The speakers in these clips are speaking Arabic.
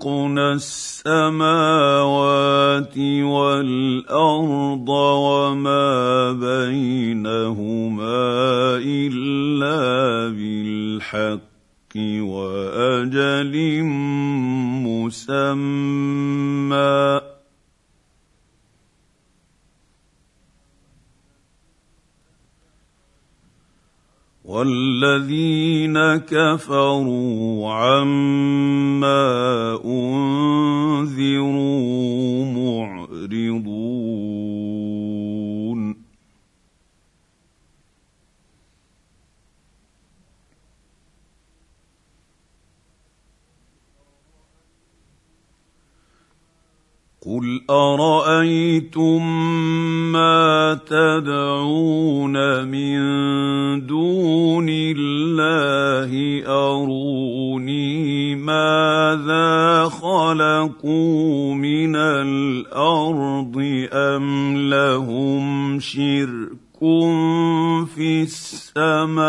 خلقنا السماوات والأرض وما بينهما إلا بالحق وأجل مسمى. والذين كفروا عما انذروا قل ارايتم ما تدعون من دون الله اروني ماذا خلقوا من الأرض ام لهم شرك في السماوات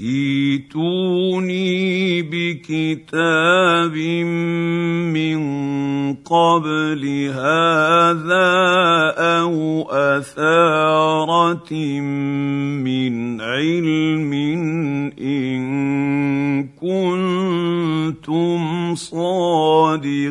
ايتوني بكتاب من قبل هذا أو آثارة من علم إن كنتم صادقين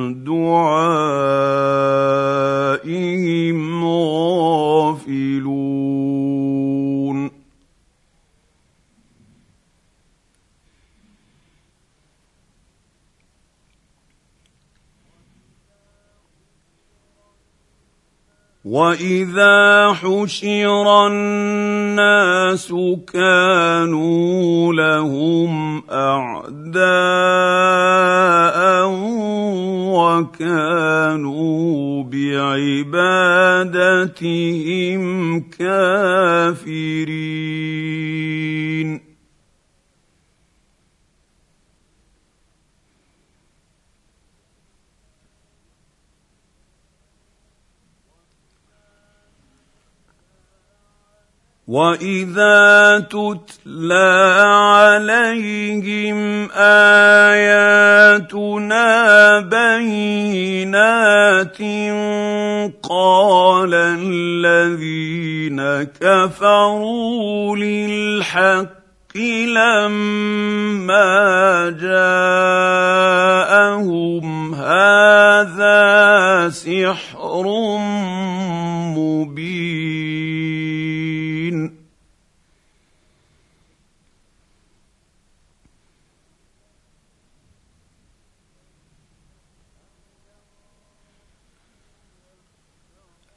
واذا حشر الناس كانوا لهم اعداء وكانوا بعبادتهم كافرين واذا تتلى عليهم اياتنا بينات قال الذين كفروا للحق لما جاءهم هذا سحر مبين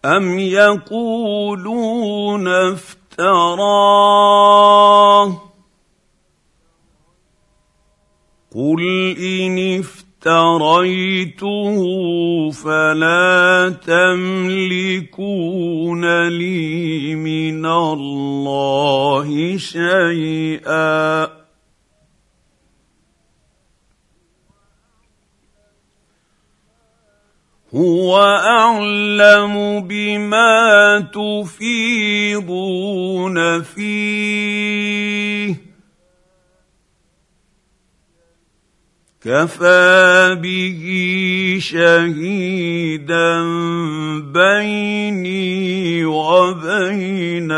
أم يقولون افتراه قل إن افتريته فلا تملكون لي من الله شيئا هو اعلم بما تفيضون فيه كفى به شهيدا بيني وبينكم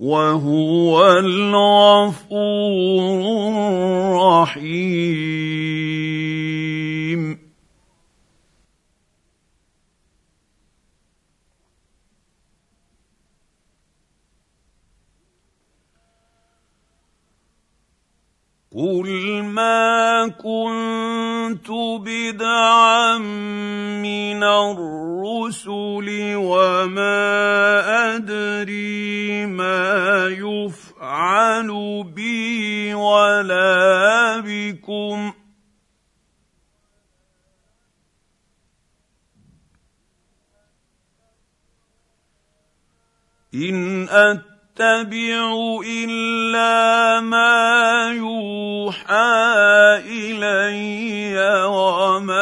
وهو الغفور الرحيم قل ما كنت بدعا من الرسل وما ادري ما يفعل بي ولا بكم ان أت اتبع إلا ما يوحى إلي وما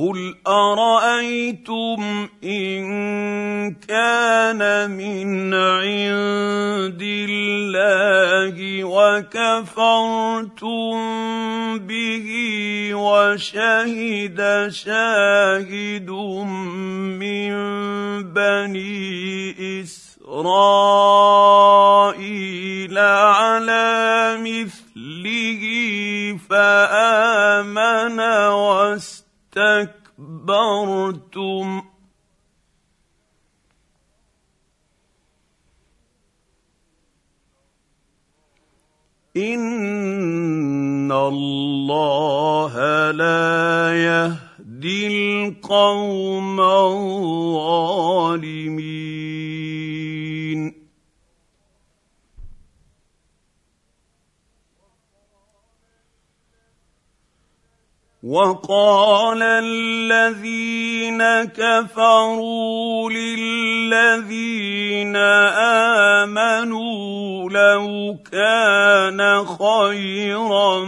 قل ارايتم ان كان من عند الله وكفرتم به وشهد شاهد من بني اسرائيل على مثله فامن اسْتَكْبَرْتُمْ إِنَّ اللَّهَ لَا يَهْدِي الْقَوْمَ الظَّالِمِينَ وقال الذين كفروا للذين آمنوا لو كان خيرا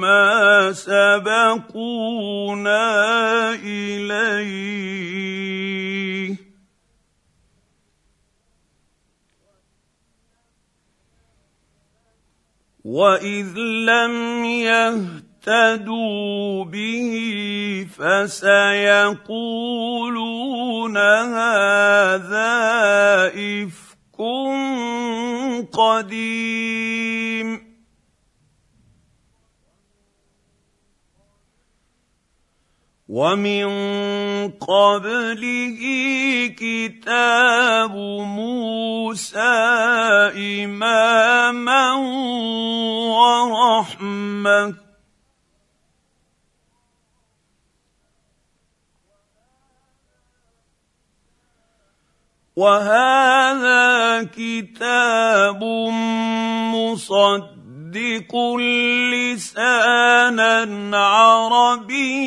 ما سبقونا إليه. وإذ لم يهتدوا اهتدوا به فسيقولون هذا افك قديم ومن قبله كتاب موسى اماما ورحمه وهذا كتاب مصدق لسانا عربيا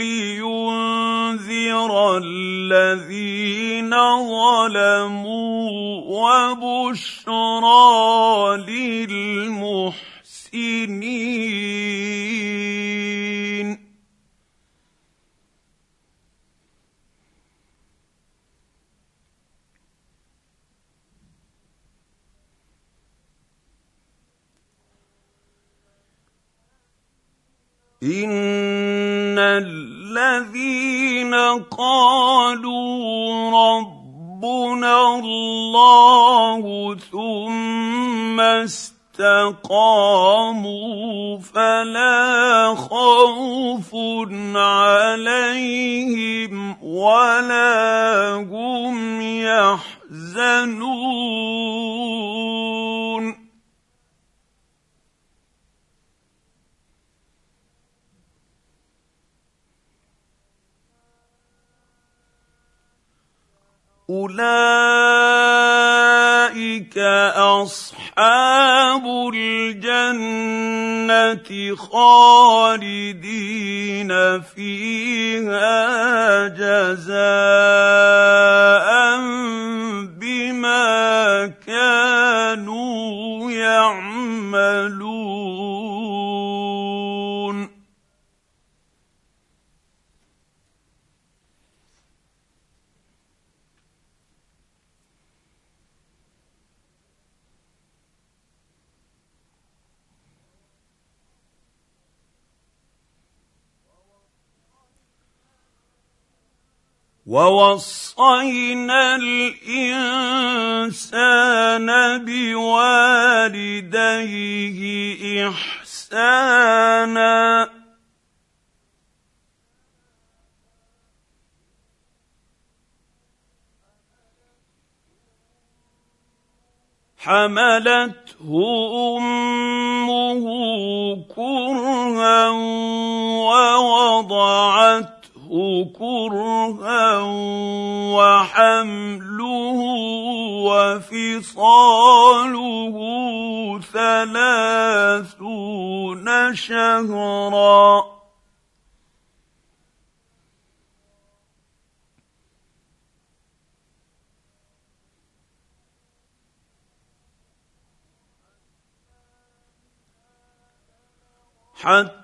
لينذر الذين ظلموا وبشرى للمحسنين. ان الذين قالوا ربنا الله ثم استقاموا فلا خوف عليهم ولا هم يحزنون اولئك اصحاب الجنه خالدين فيها جزاء بما كانوا يعملون ووصينا الإنسان بوالديه إحسانا. حملته أمه كرها ووضعته كرها وحمله وفصاله ثلاثون شهرا. حتى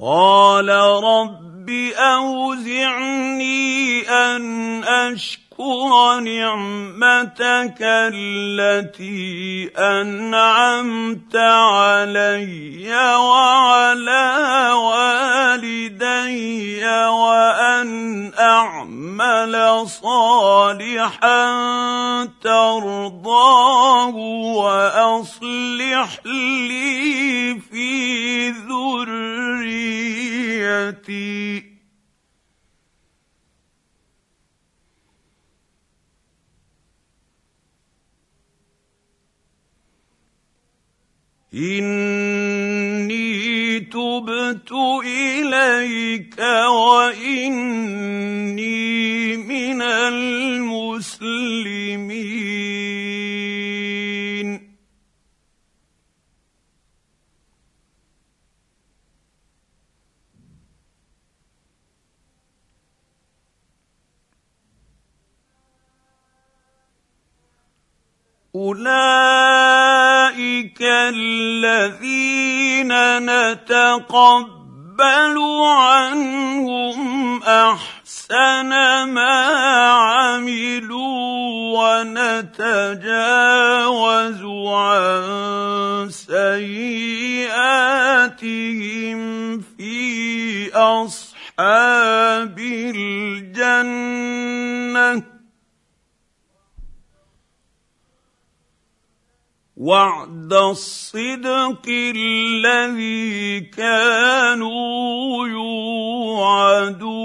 قال رب أوزعني أن اشكر نعمتك التي أنعمت علي وعلى والدي وأن أعمل صالحا ترضاه وأصلح لي في ذريتي. إني تبت إليك وإني من المسلمين. اولئك الذين نتقبل عنهم احسن ما عملوا ونتجاوز عن سيئاتهم في اصحاب الجنه وعد الصدق الذي كانوا يوعدون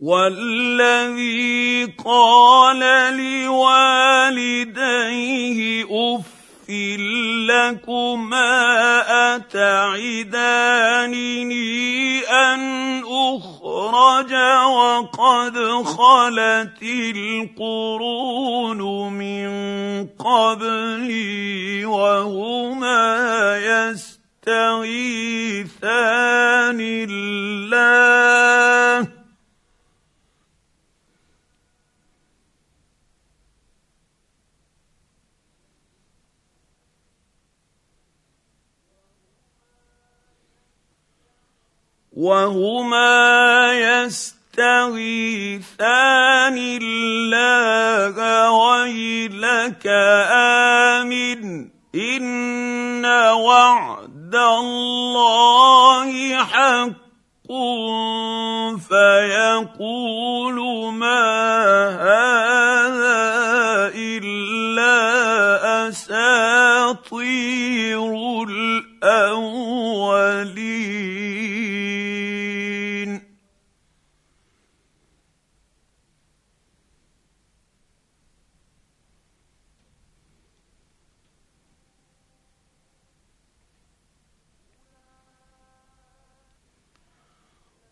والذي قال لوالديه اف لكما اتعدانني ان اخرج وقد خلت القرون من قبلي وهما وهما يستغيثان الله ويلك آمن إن وعد الله حق فيقول ما هذا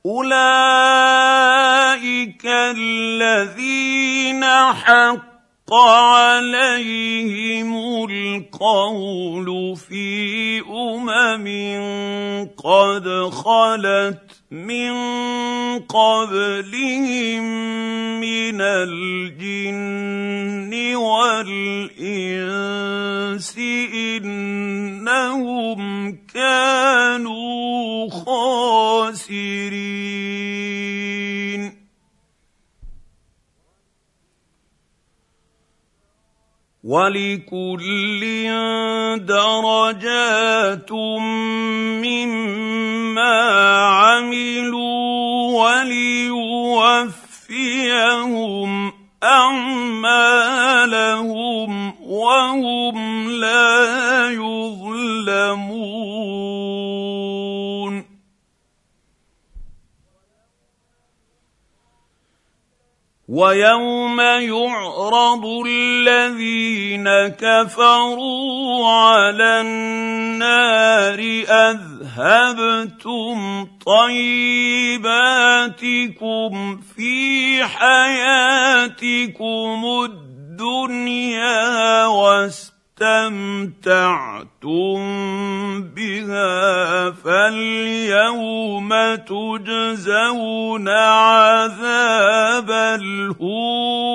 أولئك الذين حق عليهم القول في أمم قد خلت من قبلهم من الجن والإنس انهم كانوا خاسرين. ولكل درجات مما عملوا وليوفيهم اعمالهم وهم لا يظلمون. ويوم يعرض الذين كفروا على النار أذهبتم طيباتكم في حياتكم الدنيا واستمتعتم بها فاليوم تجزون عذاب الهون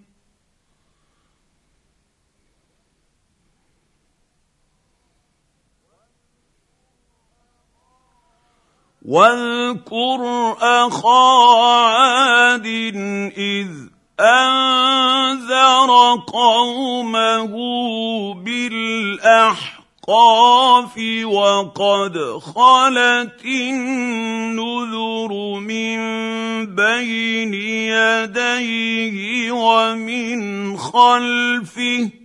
واذكر أخا عاد إذ أنذر قومه بالأحقاف وقد خلت النذر من بين يديه ومن خلفه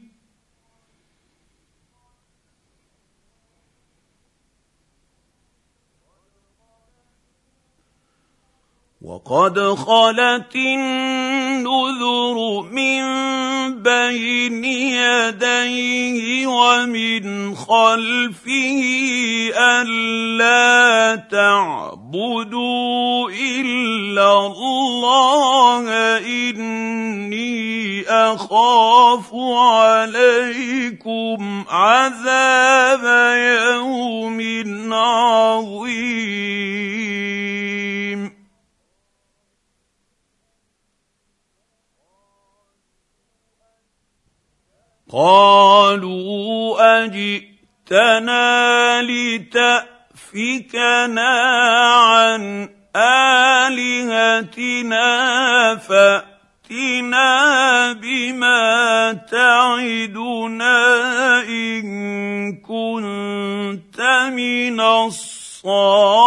وقد خلت النذر من بين يديه ومن خلفه ألا تعبدوا إلا الله إني أخاف عليكم عذاب يوم عظيم. قالوا أجئتنا لتأفكنا عن آلهتنا فأتنا بما تعدنا إن كنت من الصادقين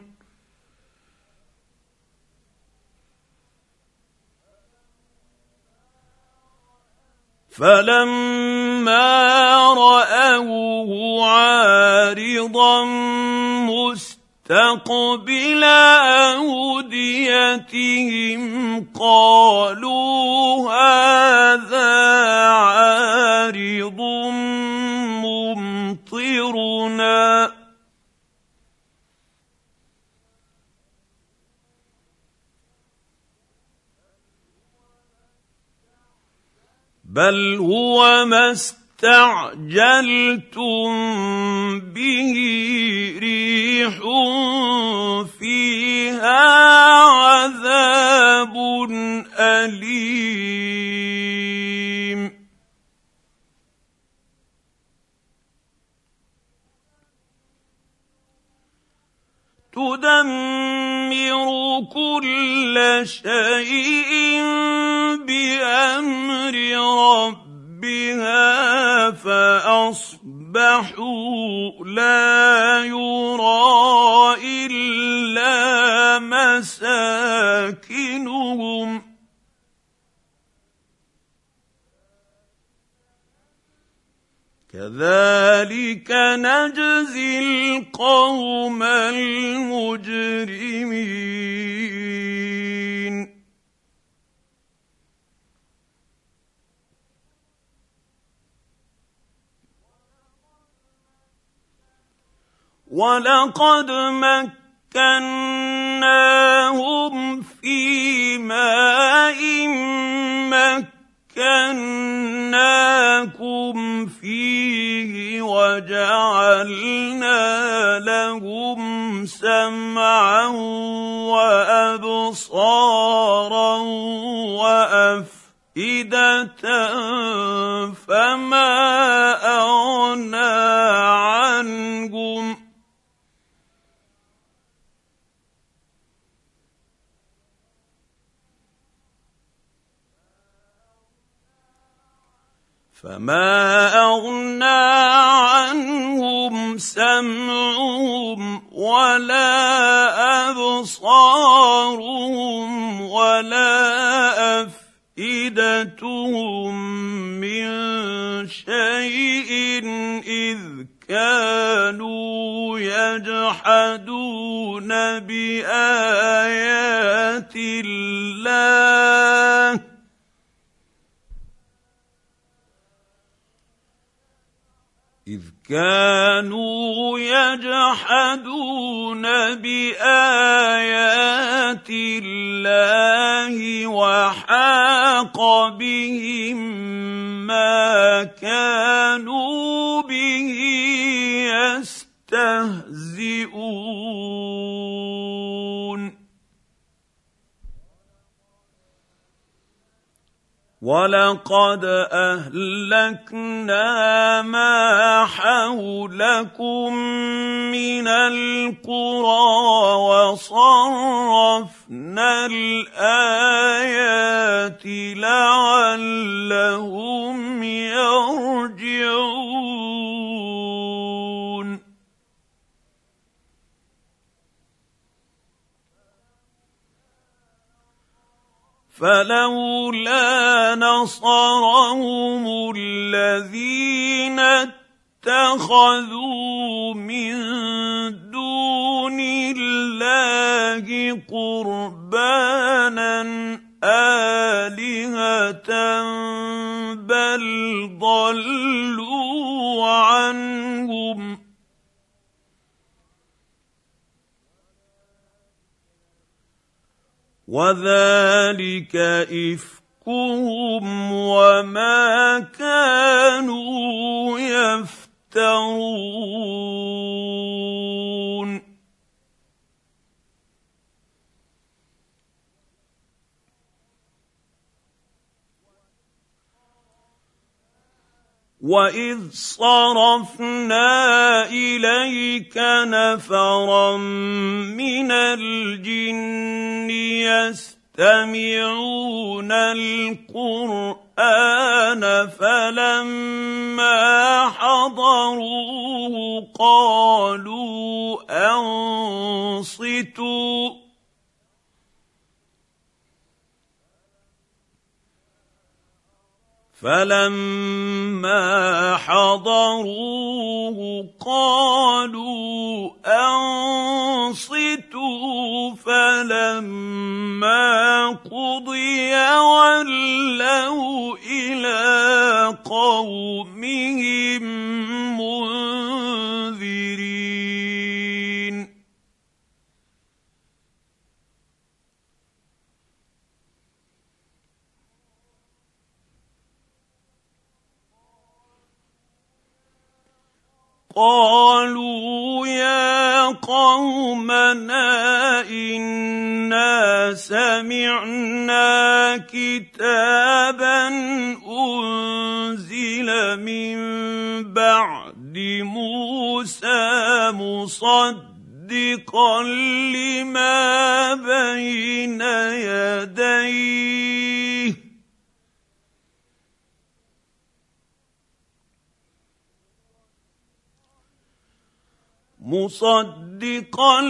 فلما راوه عارضا مستقبل اوديتهم قالوا هذا بل هو ما استعجلتم به ريح فيها عذاب اليم تدمر كل شيء بأمر ربها فأصبحوا لا يرى كذلك نجزي القوم المجرمين ولقد مكناهم في ماء مكناهم مكناكم فيه وجعلنا لهم سمعا وأبصارا وأفئدة فما اغنى عنهم فما اغنى عنهم سمعهم ولا ابصارهم ولا افئدتهم من شيء اذ كانوا يجحدون بايات الله اذ كانوا يجحدون بآيات الله وحاق بهم ما كانوا به يستهزئون. ولقد اهلكنا ما حولكم من القرى وصرفنا الايات لعلهم يرجعون فلولا نصرهم الذين اتخذوا من دون الله قربانا آلهة بل ضلوا وذلك إفكهم وما كانوا يفترون. واذ صرفنا اليك نفرا من الجن يستمعون القران فلما حضروه قالوا انصتوا فلما حضروه قالوا انصتوا فلما قضي ولوا إلى قومهم قالوا يا قومنا إنا سمعنا كتابا أنزل من بعد موسى مصدقا لما بين يديه. مصدقا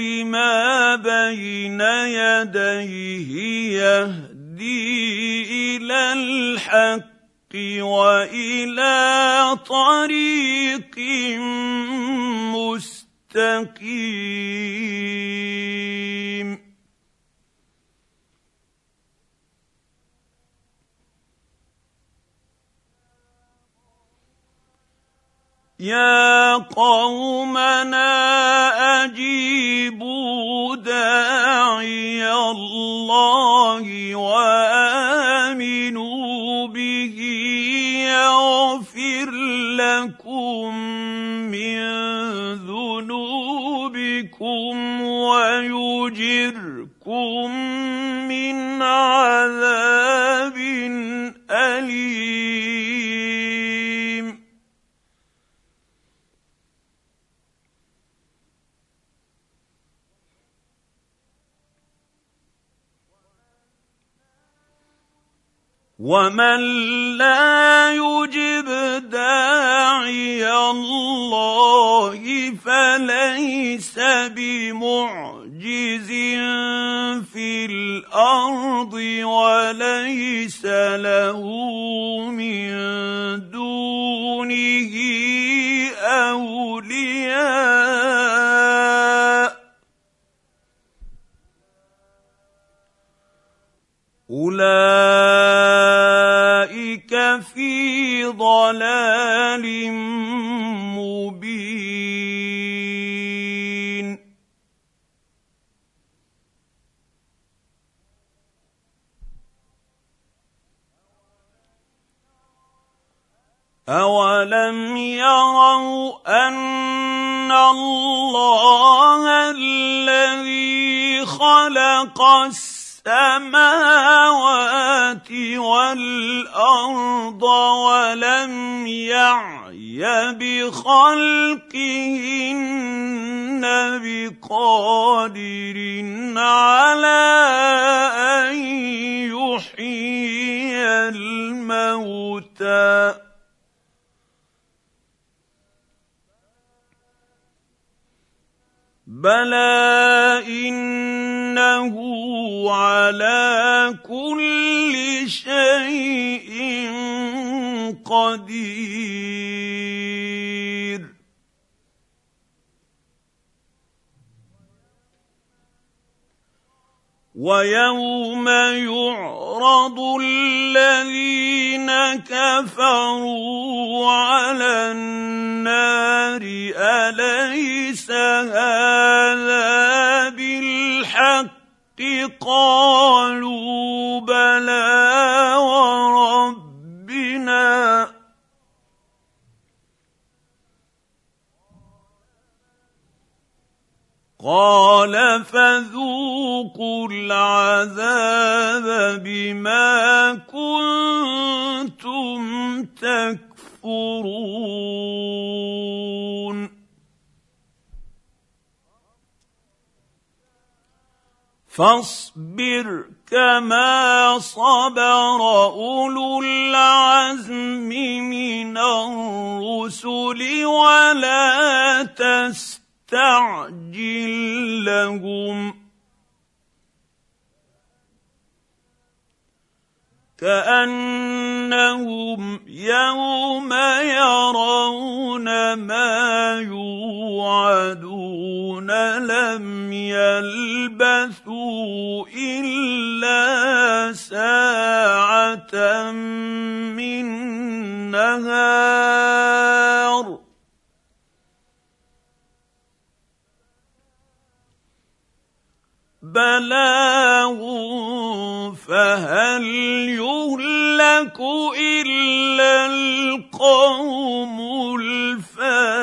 لما بين يديه يهدي إلى الحق وإلى طريق مستقيم. يا قومنا اجيبوا داعي الله وامنوا به يغفر لكم ومن لا يجب داعي الله فليس بمعجز في الأرض وليس له من دونه اولياء اولئك ضلال مبين. اولم يروا ان الله الذي خلق السماء السماوات والأرض ولم يعي بخلقهن بقادر على أن يحيي الموتى. بلى انه على كل شيء قدير ويوم يعرض الذين كفروا على النار أليس هذا بالحق؟ قالوا بلى وربنا قال فذوقوا العذاب بما كنتم تكفرون فاصبر كما صبر اولو العزم من الرسل ولا تستعجل لهم. كأنهم يوم يرون ما يوعدون لم يلبثوا إلا ساعة من نهار. بلاغ فهل يهلك إلا القوم الفاسقون